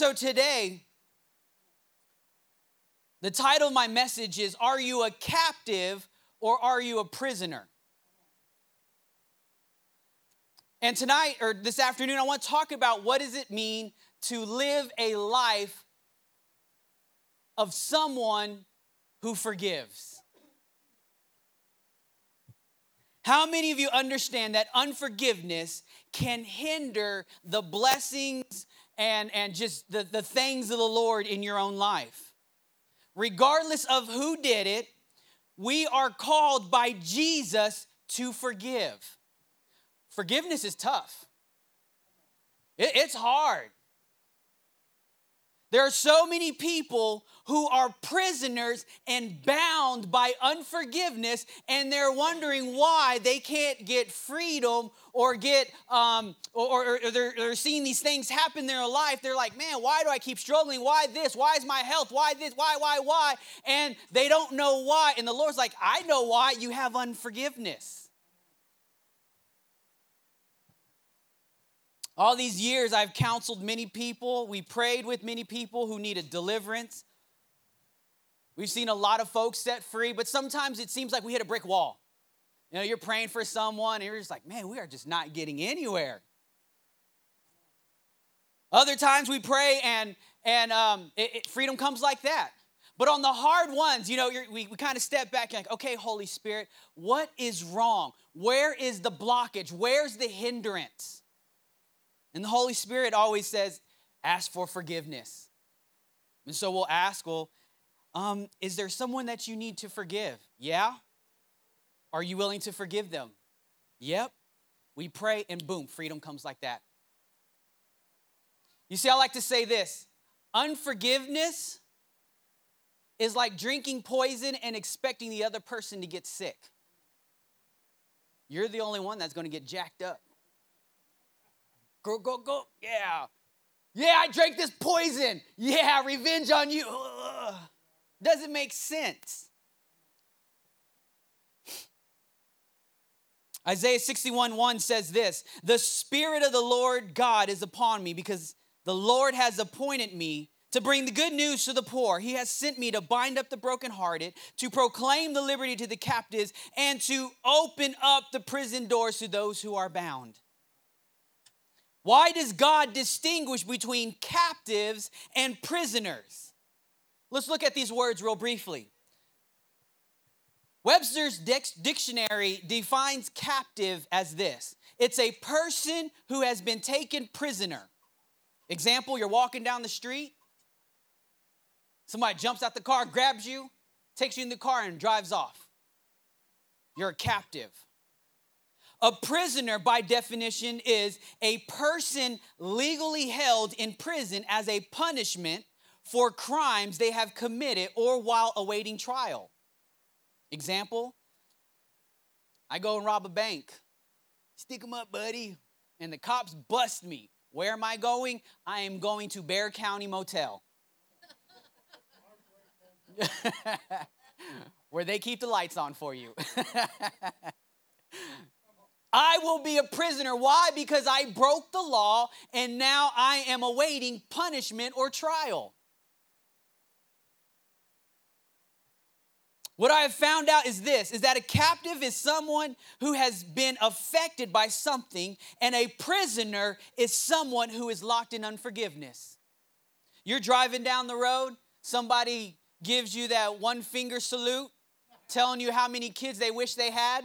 so today, the title of my message is Are You a Captive or Are You a Prisoner? And tonight or this afternoon, I want to talk about what does it mean to live a life of someone who forgives. How many of you understand that unforgiveness can hinder the blessings and, and just the, the things of the Lord in your own life? Regardless of who did it, we are called by Jesus to forgive. Forgiveness is tough, it, it's hard. There are so many people who are prisoners and bound by unforgiveness, and they're wondering why they can't get freedom or get, um, or, or they're, they're seeing these things happen in their life. They're like, man, why do I keep struggling? Why this? Why is my health? Why this? Why, why, why? And they don't know why. And the Lord's like, I know why. You have unforgiveness. All these years, I've counseled many people. We prayed with many people who needed deliverance. We've seen a lot of folks set free, but sometimes it seems like we hit a brick wall. You know, you're praying for someone, and you're just like, man, we are just not getting anywhere. Other times we pray, and and um, it, it, freedom comes like that. But on the hard ones, you know, we, we kind of step back and like, okay, Holy Spirit, what is wrong? Where is the blockage? Where's the hindrance? And the Holy Spirit always says, ask for forgiveness. And so we'll ask, well, um, is there someone that you need to forgive? Yeah. Are you willing to forgive them? Yep. We pray, and boom, freedom comes like that. You see, I like to say this unforgiveness is like drinking poison and expecting the other person to get sick. You're the only one that's going to get jacked up. Go, go, go. Yeah. Yeah, I drank this poison. Yeah, revenge on you. Ugh. Doesn't make sense. Isaiah 61 1 says this The Spirit of the Lord God is upon me because the Lord has appointed me to bring the good news to the poor. He has sent me to bind up the brokenhearted, to proclaim the liberty to the captives, and to open up the prison doors to those who are bound. Why does God distinguish between captives and prisoners? Let's look at these words real briefly. Webster's dictionary defines captive as this it's a person who has been taken prisoner. Example, you're walking down the street, somebody jumps out the car, grabs you, takes you in the car, and drives off. You're a captive. A prisoner, by definition, is a person legally held in prison as a punishment for crimes they have committed or while awaiting trial. Example I go and rob a bank. Stick them up, buddy. And the cops bust me. Where am I going? I am going to Bexar County Motel. Where they keep the lights on for you. I will be a prisoner. Why? Because I broke the law and now I am awaiting punishment or trial. What I have found out is this is that a captive is someone who has been affected by something and a prisoner is someone who is locked in unforgiveness. You're driving down the road, somebody gives you that one finger salute telling you how many kids they wish they had.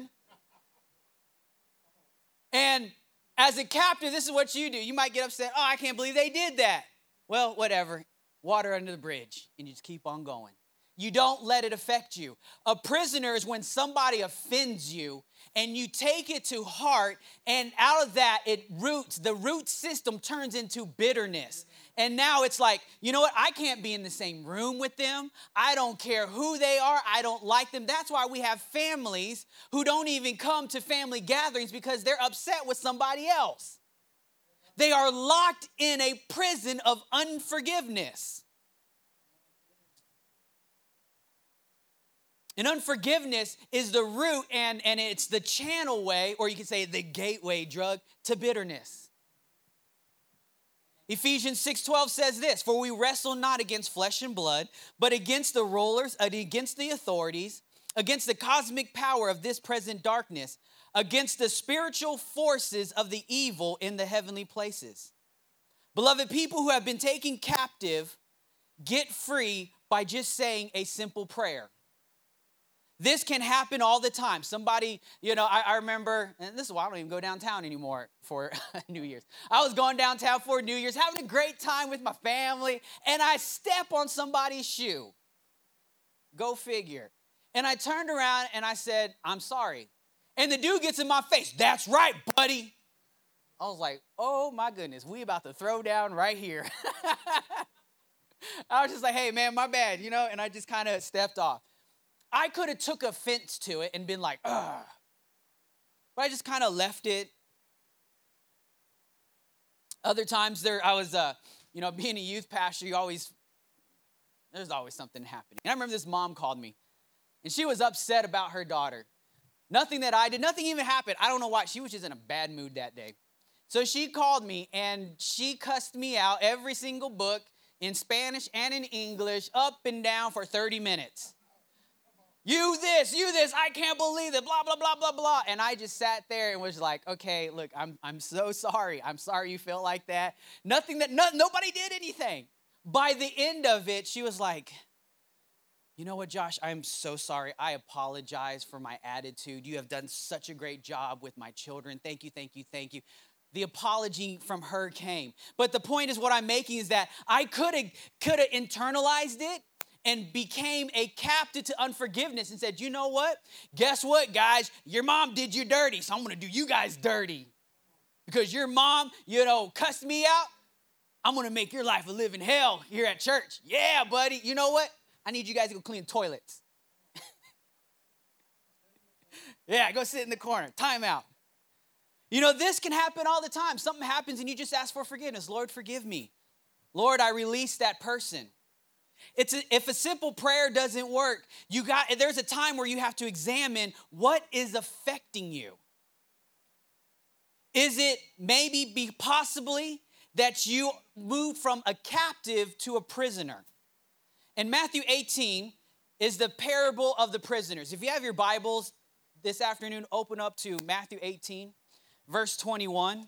And as a captive, this is what you do. You might get upset. Oh, I can't believe they did that. Well, whatever. Water under the bridge, and you just keep on going. You don't let it affect you. A prisoner is when somebody offends you and you take it to heart, and out of that, it roots, the root system turns into bitterness. And now it's like, you know what? I can't be in the same room with them. I don't care who they are. I don't like them. That's why we have families who don't even come to family gatherings because they're upset with somebody else. They are locked in a prison of unforgiveness. And unforgiveness is the root and, and it's the channel way, or you can say the gateway drug to bitterness. Ephesians 6:12 says this, "For we wrestle not against flesh and blood, but against the rulers, uh, against the authorities, against the cosmic power of this present darkness, against the spiritual forces of the evil in the heavenly places." Beloved, people who have been taken captive get free by just saying a simple prayer. This can happen all the time. Somebody, you know, I, I, remember, and this is why I don't even go downtown anymore for New Year's. I was going downtown for New Year's, having a great time with my family, and I step on somebody's shoe. Go figure. And I turned around and I said, I'm sorry. And the dude gets in my face, that's right, buddy. I was like, oh my goodness, we about to throw down right here. I was just like, hey man, my bad, you know, and I just kind of stepped off. I could have took offense to it and been like, ugh. But I just kind of left it. Other times there, I was, uh, you know, being a youth pastor, you always, there's always something happening. And I remember this mom called me, and she was upset about her daughter. Nothing that I did, nothing even happened. I don't know why. She was just in a bad mood that day. So she called me and she cussed me out every single book in Spanish and in English, up and down for 30 minutes you this, you this, I can't believe it, blah, blah, blah, blah, blah. And I just sat there and was like, okay, look, I'm, I'm so sorry. I'm sorry you feel like that. Nothing that, no, nobody did anything. By the end of it, she was like, you know what, Josh? I'm so sorry. I apologize for my attitude. You have done such a great job with my children. Thank you, thank you, thank you. The apology from her came. But the point is what I'm making is that I could have could have internalized it and became a captive to unforgiveness and said, You know what? Guess what, guys? Your mom did you dirty, so I'm gonna do you guys dirty. Because your mom, you know, cussed me out. I'm gonna make your life a living hell here at church. Yeah, buddy. You know what? I need you guys to go clean toilets. yeah, go sit in the corner. Time out. You know, this can happen all the time. Something happens and you just ask for forgiveness. Lord, forgive me. Lord, I release that person. It's a, if a simple prayer doesn't work, you got there's a time where you have to examine what is affecting you. Is it maybe be possibly that you moved from a captive to a prisoner? And Matthew 18 is the parable of the prisoners. If you have your Bibles this afternoon, open up to Matthew 18, verse 21.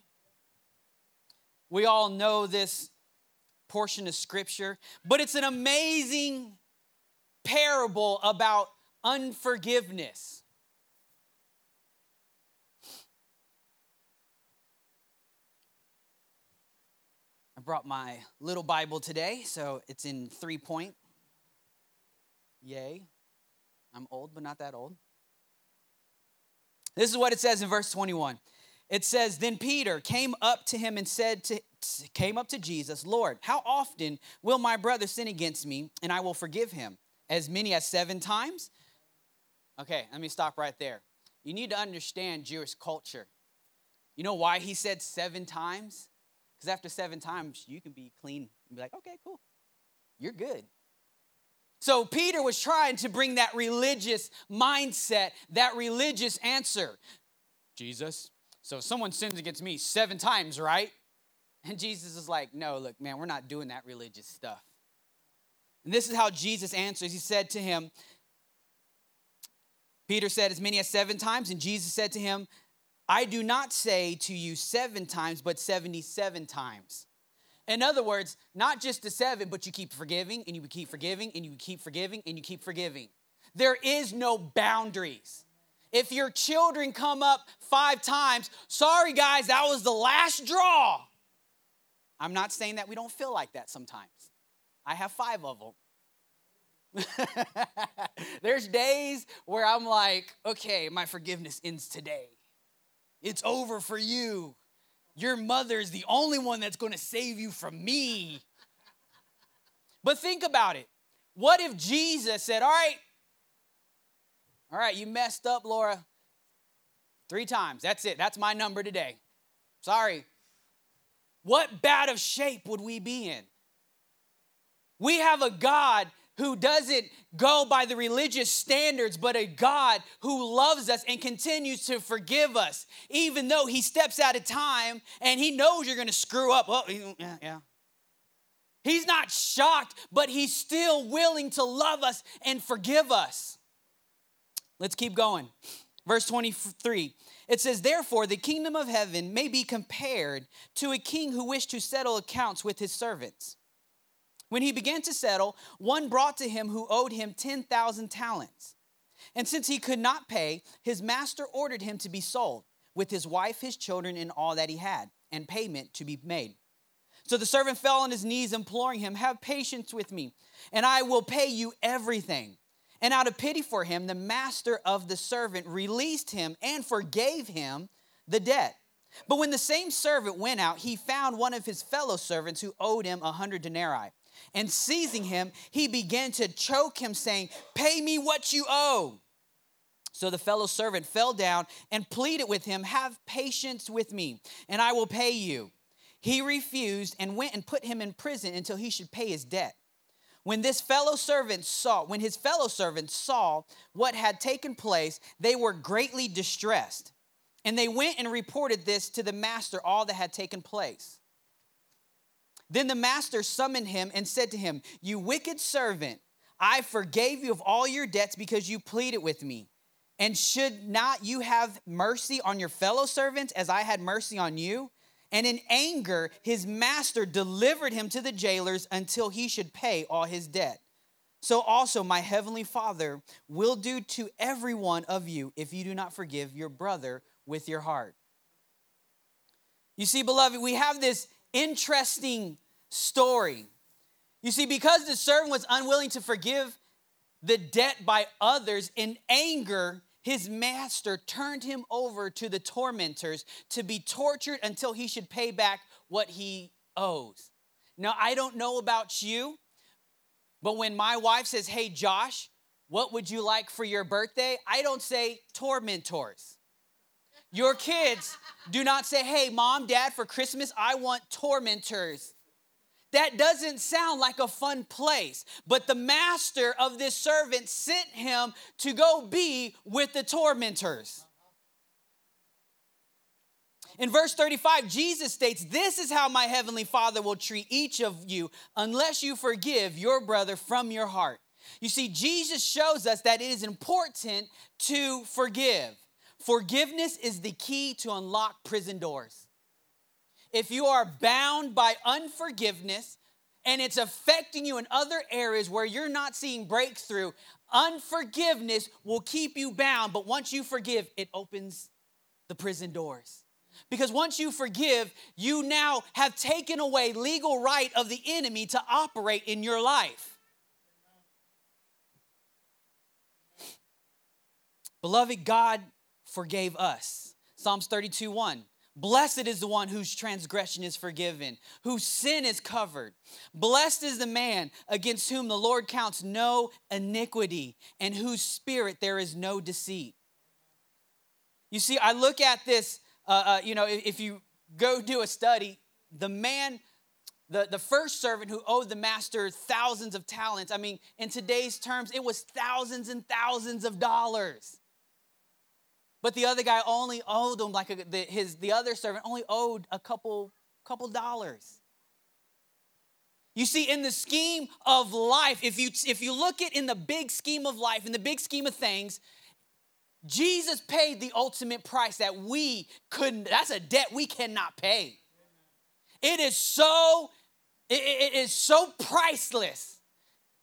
We all know this portion of scripture, but it's an amazing parable about unforgiveness. I brought my little Bible today, so it's in three point. Yay. I'm old, but not that old. This is what it says in verse 21. It says, Then Peter came up to him and said to came up to Jesus, Lord, how often will my brother sin against me and I will forgive him? As many as seven times? Okay, let me stop right there. You need to understand Jewish culture. You know why he said seven times? Because after seven times, you can be clean and be like, okay, cool. You're good. So Peter was trying to bring that religious mindset, that religious answer. Jesus, so if someone sins against me seven times, right? And Jesus is like, no, look, man, we're not doing that religious stuff. And this is how Jesus answers. He said to him, Peter said, as many as seven times. And Jesus said to him, I do not say to you seven times, but 77 times. In other words, not just the seven, but you keep forgiving and you keep forgiving and you keep forgiving and you keep forgiving. There is no boundaries. If your children come up five times, sorry guys, that was the last draw. I'm not saying that we don't feel like that sometimes. I have five of them. There's days where I'm like, okay, my forgiveness ends today. It's over for you. Your mother is the only one that's going to save you from me. But think about it. What if Jesus said, All right, all right, you messed up, Laura, three times. That's it. That's my number today. Sorry, what bad of shape would we be in? We have a God who doesn't go by the religious standards, but a God who loves us and continues to forgive us, even though He steps out of time and He knows you're gonna screw up. Oh, yeah, yeah, He's not shocked, but he's still willing to love us and forgive us. Let's keep going. Verse 23 it says, Therefore, the kingdom of heaven may be compared to a king who wished to settle accounts with his servants. When he began to settle, one brought to him who owed him 10,000 talents. And since he could not pay, his master ordered him to be sold, with his wife, his children, and all that he had, and payment to be made. So the servant fell on his knees, imploring him, Have patience with me, and I will pay you everything. And out of pity for him, the master of the servant released him and forgave him the debt. But when the same servant went out, he found one of his fellow servants who owed him a hundred denarii. And seizing him, he began to choke him, saying, Pay me what you owe. So the fellow servant fell down and pleaded with him, Have patience with me, and I will pay you. He refused and went and put him in prison until he should pay his debt. When this fellow servant saw, when his fellow servants saw what had taken place, they were greatly distressed. And they went and reported this to the master, all that had taken place. Then the master summoned him and said to him, You wicked servant, I forgave you of all your debts because you pleaded with me. And should not you have mercy on your fellow servants as I had mercy on you? And in anger, his master delivered him to the jailers until he should pay all his debt. So also, my heavenly Father will do to every one of you if you do not forgive your brother with your heart. You see, beloved, we have this interesting story. You see, because the servant was unwilling to forgive the debt by others, in anger, his master turned him over to the tormentors to be tortured until he should pay back what he owes. Now, I don't know about you, but when my wife says, Hey, Josh, what would you like for your birthday? I don't say tormentors. Your kids do not say, Hey, mom, dad, for Christmas, I want tormentors. That doesn't sound like a fun place. But the master of this servant sent him to go be with the tormentors. In verse 35, Jesus states, This is how my heavenly Father will treat each of you unless you forgive your brother from your heart. You see, Jesus shows us that it is important to forgive. Forgiveness is the key to unlock prison doors if you are bound by unforgiveness and it's affecting you in other areas where you're not seeing breakthrough, unforgiveness will keep you bound. But once you forgive, it opens the prison doors. Because once you forgive, you now have taken away legal right of the enemy to operate in your life. Beloved, God forgave us. Psalms 32 1. Blessed is the one whose transgression is forgiven, whose sin is covered. Blessed is the man against whom the Lord counts no iniquity, and whose spirit there is no deceit. You see, I look at this, uh, uh, you know, if you go do a study, the man, the, the first servant who owed the master thousands of talents, I mean, in today's terms, it was thousands and thousands of dollars. But the other guy only owed him like a, the, his the other servant only owed a couple couple dollars. You see, in the scheme of life, if you if you look at in the big scheme of life, in the big scheme of things, Jesus paid the ultimate price that we couldn't. That's a debt we cannot pay. It is so it, it is so priceless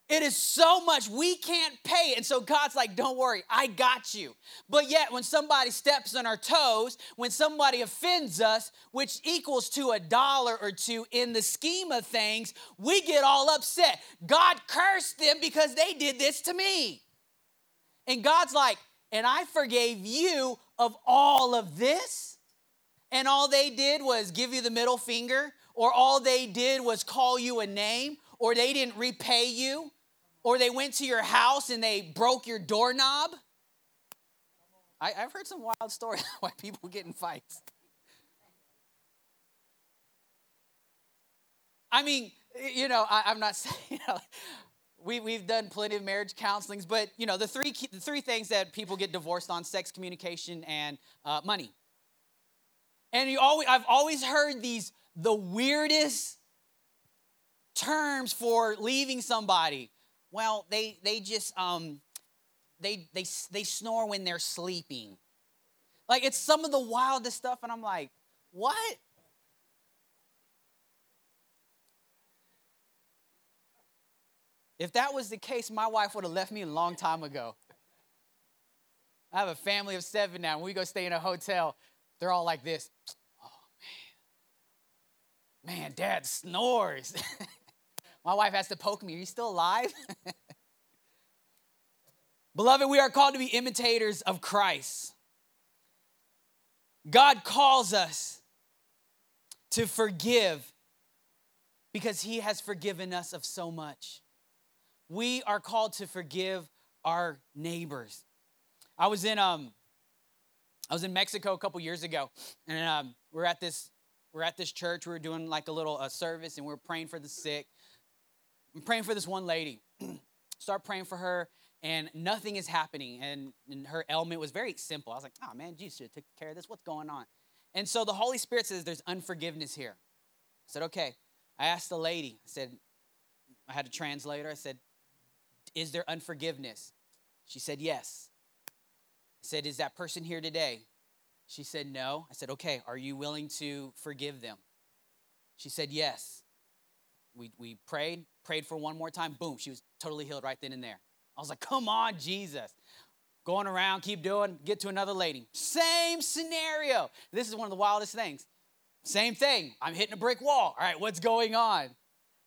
it is so much we can't pay. And so God's like, don't worry, I got you. But yet, when somebody steps on our toes, when somebody offends us, which equals to a dollar or two in the scheme of things, we get all upset. God cursed them because they did this to me. And God's like, and I forgave you of all of this. And all they did was give you the middle finger, or all they did was call you a name, or they didn't repay you, or they went to your house and they broke your doorknob. I, have heard some wild stories why people get in fights. I mean, you know, I, am not saying, you know, we, we've done plenty of marriage counselings, but, you know, the three, the three things that people get divorced on sex, communication, and uh, money. And you always, I've always heard these, the weirdest terms for leaving somebody. Well, they they just um they they they snore when they're sleeping. Like it's some of the wildest stuff and I'm like, "What?" If that was the case, my wife would have left me a long time ago. I have a family of seven now. When we go stay in a hotel, they're all like this. Oh, man. Man, dad snores. my wife has to poke me. Are you still alive? Beloved, we are called to be imitators of Christ. God calls us to forgive because he has forgiven us of so much. We are called to forgive our neighbors. I was in um I was in Mexico a couple years ago, and um, we're at this we're at this church. We were doing like a little uh, service, and we are praying for the sick. I'm praying for this one lady. Start praying for her, and nothing is happening. And, and her ailment was very simple. I was like, oh man, Jesus took care of this. What's going on? And so the Holy Spirit says there's unforgiveness here. I said, okay. I asked the lady, I said, I had a translator. I said, is there unforgiveness? She said, yes I said, Is that person here today? She said, No. I said, Okay, are you willing to forgive them? She said, Yes. We, we prayed, prayed for one more time. Boom, she was totally healed right then and there. I was like, Come on, Jesus. Going around, keep doing, get to another lady. Same scenario. This is one of the wildest things. Same thing. I'm hitting a brick wall. All right, what's going on?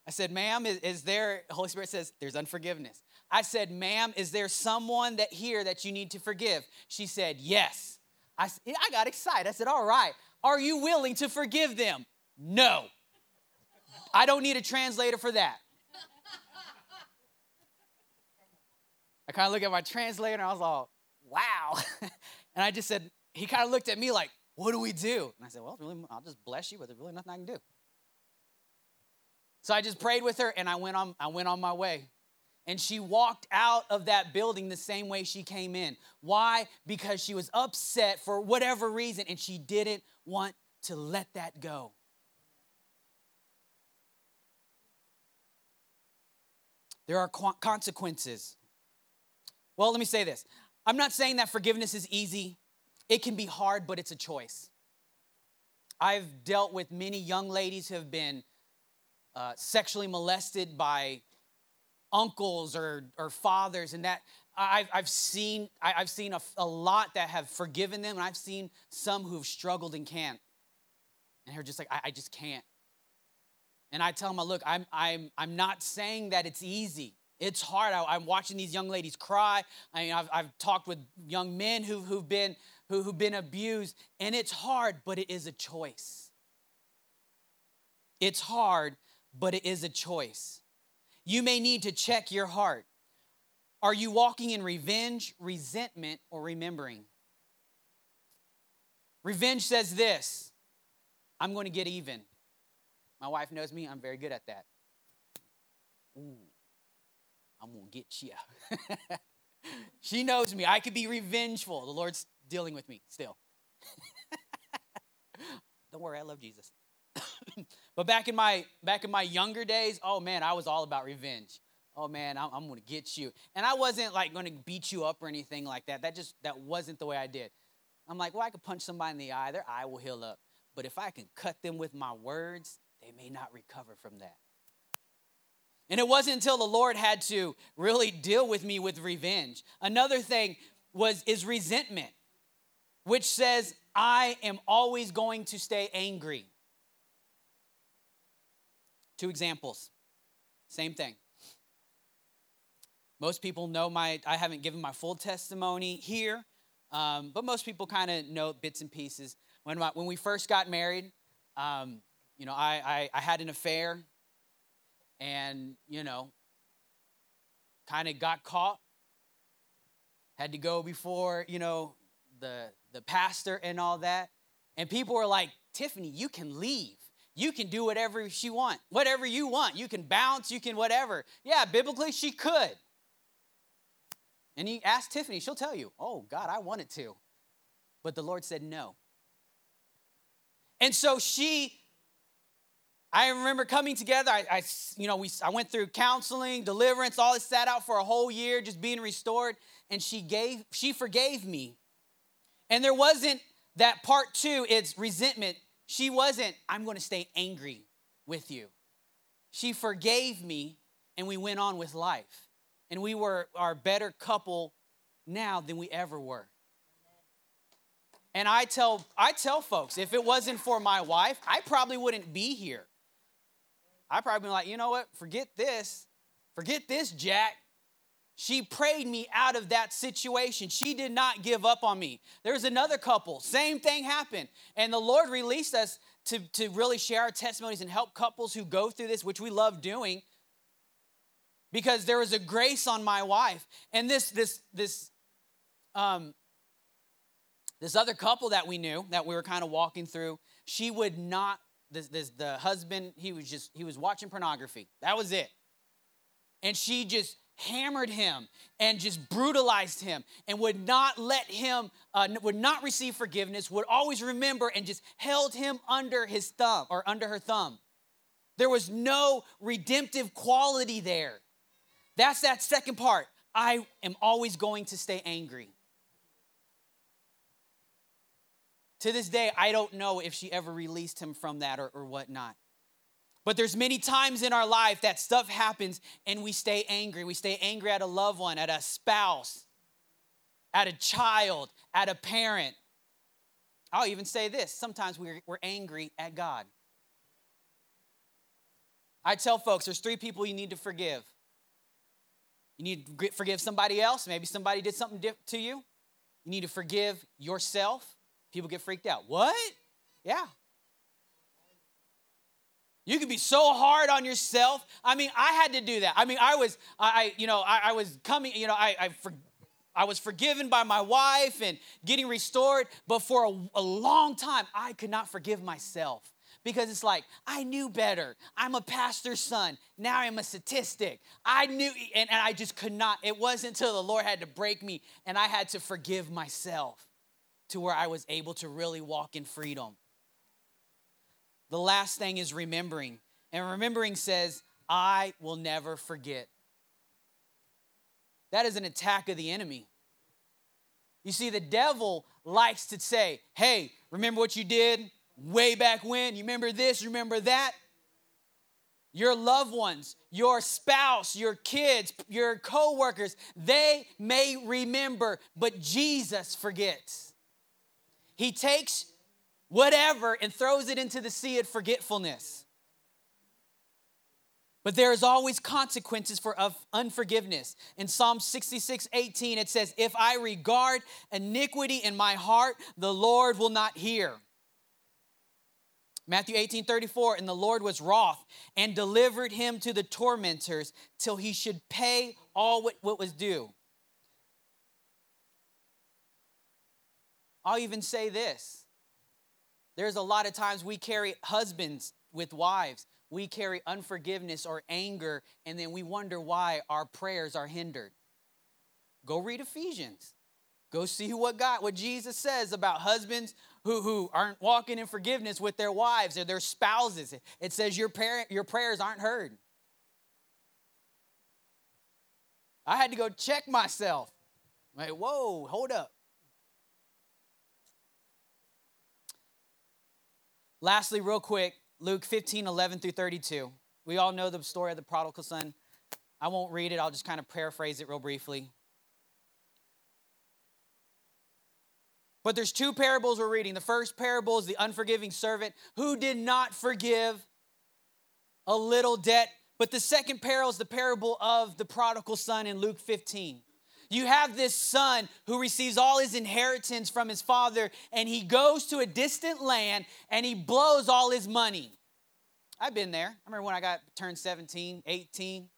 I said, ma'am, is, is there, Holy Spirit says, there's unforgiveness. I said, ma'am, is there someone that here that you need to forgive? She said, yes. I, I got excited. I said, all right, are you willing to forgive them? No. I don't need a translator for that. I kind of looked at my translator and I was all, wow. and I just said, he kind of looked at me like, what do we do? And I said, well, really, I'll just bless you, but there's really nothing I can do. So I just prayed with her and I went on, I went on my way. And she walked out of that building the same way she came in. Why? Because she was upset for whatever reason and she didn't want to let that go. There are consequences. Well, let me say this. I'm not saying that forgiveness is easy, it can be hard, but it's a choice. I've dealt with many young ladies who have been uh, sexually molested by uncles or, or fathers and that I've, I've seen I, have seen a, a, lot that have forgiven them and i've seen some who've struggled and can't. And they're just like i, I just can't. And i tell them look I'm, I'm, I'm not saying that it's easy it's hard I, am watching these young ladies cry I mean, I've, I've talked with young men who, who've, been, who, who've been abused and it's hard but it is a choice it's hard but it is a choice you may need to check your heart. Are you walking in revenge, resentment, or remembering? Revenge says this I'm going to get even. My wife knows me, I'm very good at that. Ooh, I'm going to get you. she knows me. I could be revengeful. The Lord's dealing with me still. Don't worry, I love Jesus. but back in my back in my younger days, oh man, I was all about revenge. Oh man, I'm, I'm gonna get you. And I wasn't like gonna beat you up or anything like that. That just that wasn't the way I did. I'm like, well, I could punch somebody in the eye, their eye will heal up. But if I can cut them with my words, they may not recover from that. And it wasn't until the Lord had to really deal with me with revenge. Another thing was is resentment, which says I am always going to stay angry. Two examples. Same thing. Most people know my, I haven't given my full testimony here, um, but most people kind of know bits and pieces. When, my, when we first got married, um, you know, I, I, I had an affair and, you know, kind of got caught. Had to go before, you know, the, the pastor and all that. And people were like, Tiffany, you can leave you can do whatever she want, whatever you want. You can bounce, you can whatever. Yeah, biblically she could. And he asked Tiffany, she'll tell you, "Oh God, I wanted to." But the Lord said no. And so she I remember coming together. I, I, you know, we, I went through counseling, deliverance, all this sat out for a whole year, just being restored. And she gave, she forgave me. And there wasn't that part two, it's resentment. She wasn't, I'm going to stay angry with you. She forgave me, and we went on with life. And we were our better couple now than we ever were. And I tell I tell folks, if it wasn't for my wife, I probably wouldn't be here. I probably be like, you know what? Forget this. Forget this, Jack. She prayed me out of that situation. She did not give up on me. There's another couple, same thing happened. And the Lord released us to, to really share our testimonies and help couples who go through this, which we love doing. Because there was a grace on my wife. And this, this, this, um, this other couple that we knew that we were kind of walking through, she would not this, this the husband he was just he was watching pornography. That was it. And she just hammered him and just brutalized him and would not let him uh, would not receive forgiveness would always remember and just held him under his thumb or under her thumb. There was no redemptive quality there. That's that second part. I am always going to stay angry To this day, I don't know if she ever released him from that or, or whatnot. But there's many times in our life that stuff happens and we stay angry. We stay angry at a loved one, at a spouse, at a child, at a parent. I'll even say this sometimes we're, we're angry at God. I tell folks there's three people you need to forgive. You need to forgive somebody else. Maybe somebody did something to you. You need to forgive yourself. People get freaked out. What? Yeah. You can be so hard on yourself. I mean, I had to do that. I mean, I was, I, you know, I, I was coming, you know, I, I, for, I was forgiven by my wife and getting restored, but for a, a long time, I could not forgive myself because it's like I knew better. I'm a pastor's son. Now I'm a statistic. I knew, and, and I just could not. It wasn't until the Lord had to break me and I had to forgive myself to where I was able to really walk in freedom. The last thing is remembering. And remembering says, I will never forget. That is an attack of the enemy. You see, the devil likes to say, Hey, remember what you did way back when? You remember this? You Remember that? Your loved ones, your spouse, your kids, your coworkers, they may remember, but Jesus forgets. He takes whatever and throws it into the sea of forgetfulness. But there is always consequences for unforgiveness. In Psalm 66, 18, it says, If I regard iniquity in my heart, the Lord will not hear. Matthew 18, 34, and the Lord was wroth and delivered him to the tormentors till he should pay all what, what was due. I'll even say this there's a lot of times we carry husbands with wives, we carry unforgiveness or anger, and then we wonder why our prayers are hindered. Go read Ephesians. Go see what God, what Jesus says about husbands who, who aren't walking in forgiveness with their wives or their spouses. It says your, parent, your prayers aren't heard. I had to go check myself. Like, whoa, hold up. Lastly, real quick, Luke 15, 11 through 32. We all know the story of the prodigal son. I won't read it, I'll just kind of paraphrase it real briefly. But there's two parables we're reading. The first parable is the unforgiving servant who did not forgive a little debt. But the second parable is the parable of the prodigal son in Luke 15. You have this son who receives all his inheritance from his father, and he goes to a distant land and he blows all his money. I've been there. I remember when I got turned 17, 18,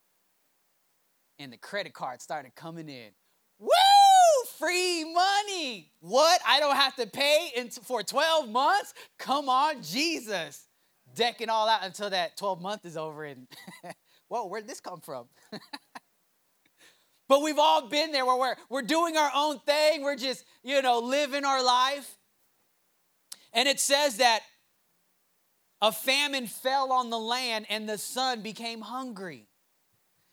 and the credit card started coming in. Woo! Free money. What? I don't have to pay for 12 months? Come on, Jesus. Decking all out until that 12 month is over and whoa, where'd this come from? But we've all been there where we're, we're doing our own thing. We're just, you know, living our life. And it says that a famine fell on the land and the son became hungry.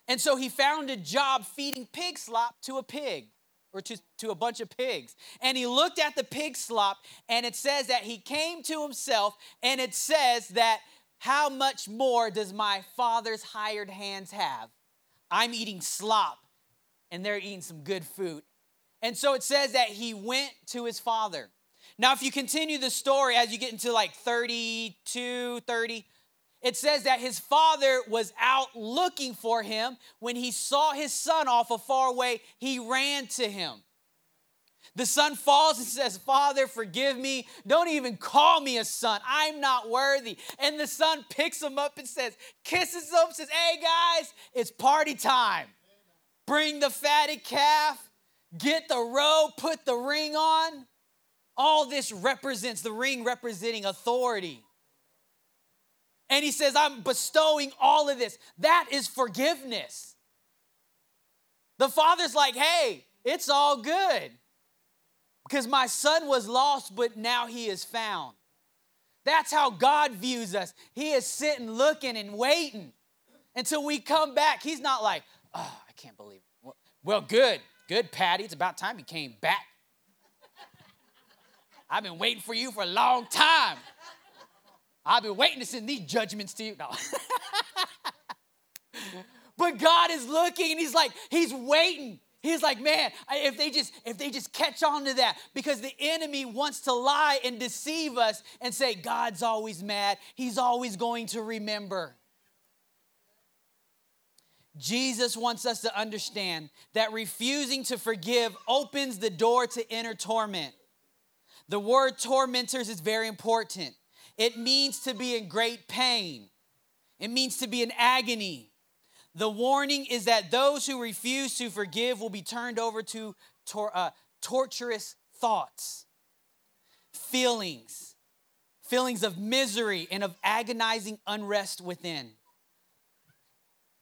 And so he found a job feeding pig slop to a pig or to, to a bunch of pigs. And he looked at the pig slop and it says that he came to himself and it says that how much more does my father's hired hands have? I'm eating slop and they're eating some good food. And so it says that he went to his father. Now, if you continue the story as you get into like 32, 30, it says that his father was out looking for him. When he saw his son off a far away, he ran to him. The son falls and says, Father, forgive me. Don't even call me a son. I'm not worthy. And the son picks him up and says, kisses him, says, Hey guys, it's party time. Bring the fatted calf, get the robe, put the ring on. All this represents the ring representing authority. And he says, I'm bestowing all of this. That is forgiveness. The father's like, hey, it's all good because my son was lost, but now he is found. That's how God views us. He is sitting, looking, and waiting until we come back. He's not like, oh, can't believe it. Well, good, good, Patty. It's about time you came back. I've been waiting for you for a long time. I've been waiting to send these judgments to you. No. but God is looking and He's like, He's waiting. He's like, man, if they just if they just catch on to that, because the enemy wants to lie and deceive us and say God's always mad. He's always going to remember. Jesus wants us to understand that refusing to forgive opens the door to inner torment. The word tormentors is very important. It means to be in great pain, it means to be in agony. The warning is that those who refuse to forgive will be turned over to tor- uh, torturous thoughts, feelings, feelings of misery and of agonizing unrest within.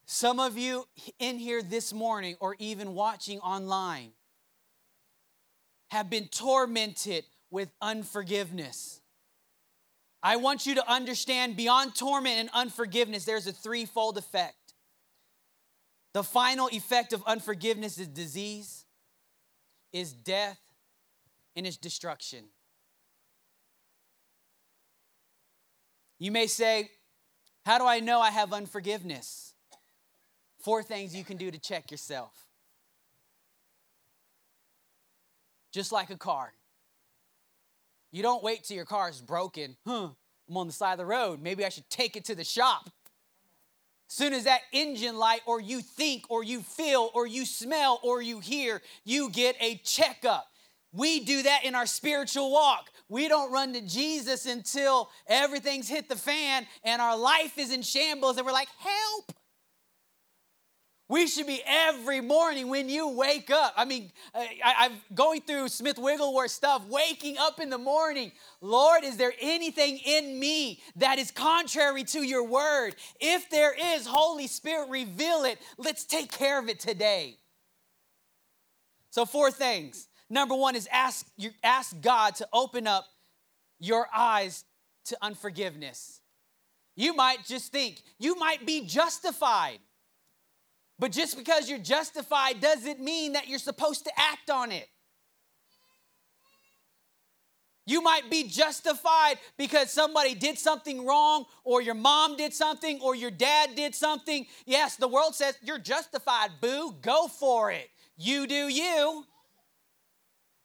Some of you in here this morning or even watching online have been tormented with unforgiveness. I want you to understand beyond torment and unforgiveness, there's a threefold effect. The final effect of unforgiveness is disease, is death, and is destruction. You may say, How do I know I have unforgiveness? Four things you can do to check yourself. Just like a car. You don't wait till your car is broken. Huh, I'm on the side of the road. Maybe I should take it to the shop. Soon as that engine light, or you think, or you feel, or you smell, or you hear, you get a checkup. We do that in our spiritual walk. We don't run to Jesus until everything's hit the fan and our life is in shambles and we're like, help. We should be every morning when you wake up. I mean, uh, I, am going through Smith Wigglesworth stuff, waking up in the morning. Lord, is there anything in me that is contrary to your word? If there is, Holy Spirit, reveal it. Let's take care of it today. So, four things. Number one is ask, you, ask God to open up your eyes to unforgiveness. You might just think, you might be justified. But just because you're justified doesn't mean that you're supposed to act on it. You might be justified because somebody did something wrong, or your mom did something, or your dad did something. Yes, the world says you're justified, boo, go for it. You do you.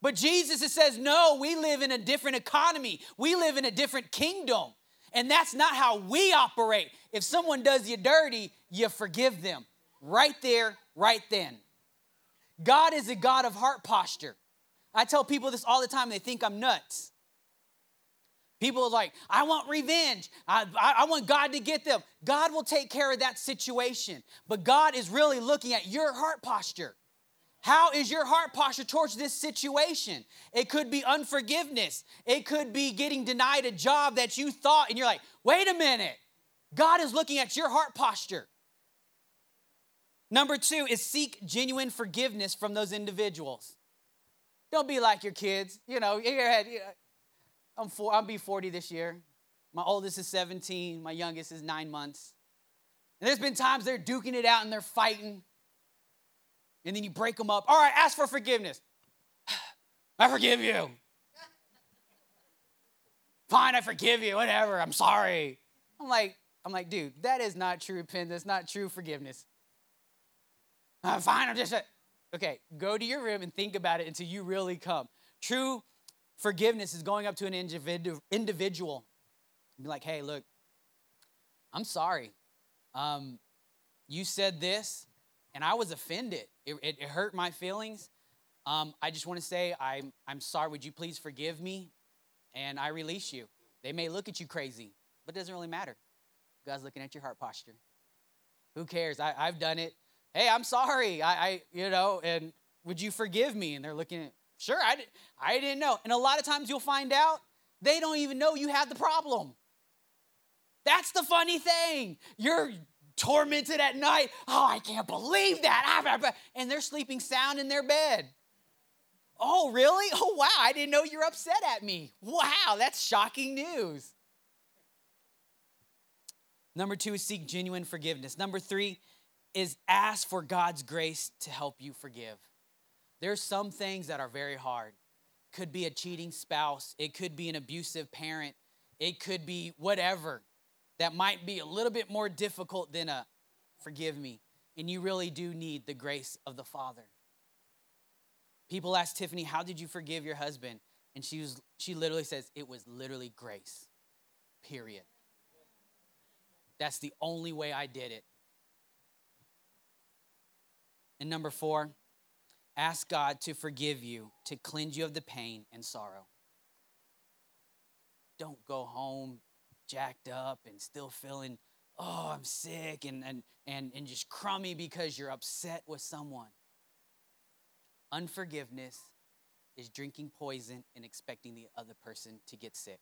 But Jesus says, no, we live in a different economy, we live in a different kingdom. And that's not how we operate. If someone does you dirty, you forgive them right there, right then. God is a God of heart posture. I tell people this all the time, they think I'm nuts. People are like, I want revenge. I, I, I, want God to get them. God will take care of that situation. But God is really looking at your heart posture. How is your heart posture towards this situation? It could be unforgiveness. It could be getting denied a job that you thought, and you're like, wait a minute. God is looking at your heart posture. Number two is seek genuine forgiveness from those individuals. Don't be like your kids. You know, your head, I'm four, I'll be 40 this year. My oldest is 17, my youngest is nine months. And there's been times they're duking it out and they're fighting. And then you break them up. All right, ask for forgiveness. I forgive you. Fine, I forgive you, whatever. I'm sorry. I'm like, I'm like, dude, that is not true repentance, not true forgiveness. Uh, fine, I'm just okay. Go to your room and think about it until you really come. True forgiveness is going up to an individu- individual and be like, hey, look, I'm sorry. Um, you said this, and I was offended. It, it, it hurt my feelings. Um, I just want to say I'm, I'm sorry. Would you please forgive me? And I release you. They may look at you crazy, but it doesn't really matter. God's looking at your heart posture. Who cares? I, I've done it. Hey, I'm sorry. I, I, you know, and would you forgive me? And they're looking at, sure, I, did, I didn't know. And a lot of times you'll find out they don't even know you had the problem. That's the funny thing. You're tormented at night. Oh, I can't believe that. Ah, and they're sleeping sound in their bed. Oh, really? Oh, wow. I didn't know you're upset at me. Wow, that's shocking news. Number two is seek genuine forgiveness. Number three is ask for God's grace to help you forgive. There's some things that are very hard. Could be a cheating spouse, it could be an abusive parent, it could be whatever that might be a little bit more difficult than a forgive me. And you really do need the grace of the Father. People ask Tiffany, How did you forgive your husband? And she, was, she literally says, It was literally grace, period. That's the only way I did it. And number four, ask God to forgive you, to cleanse you of the pain and sorrow. Don't go home jacked up and still feeling, oh, I'm sick and, and, and, and just crummy because you're upset with someone. Unforgiveness is drinking poison and expecting the other person to get sick.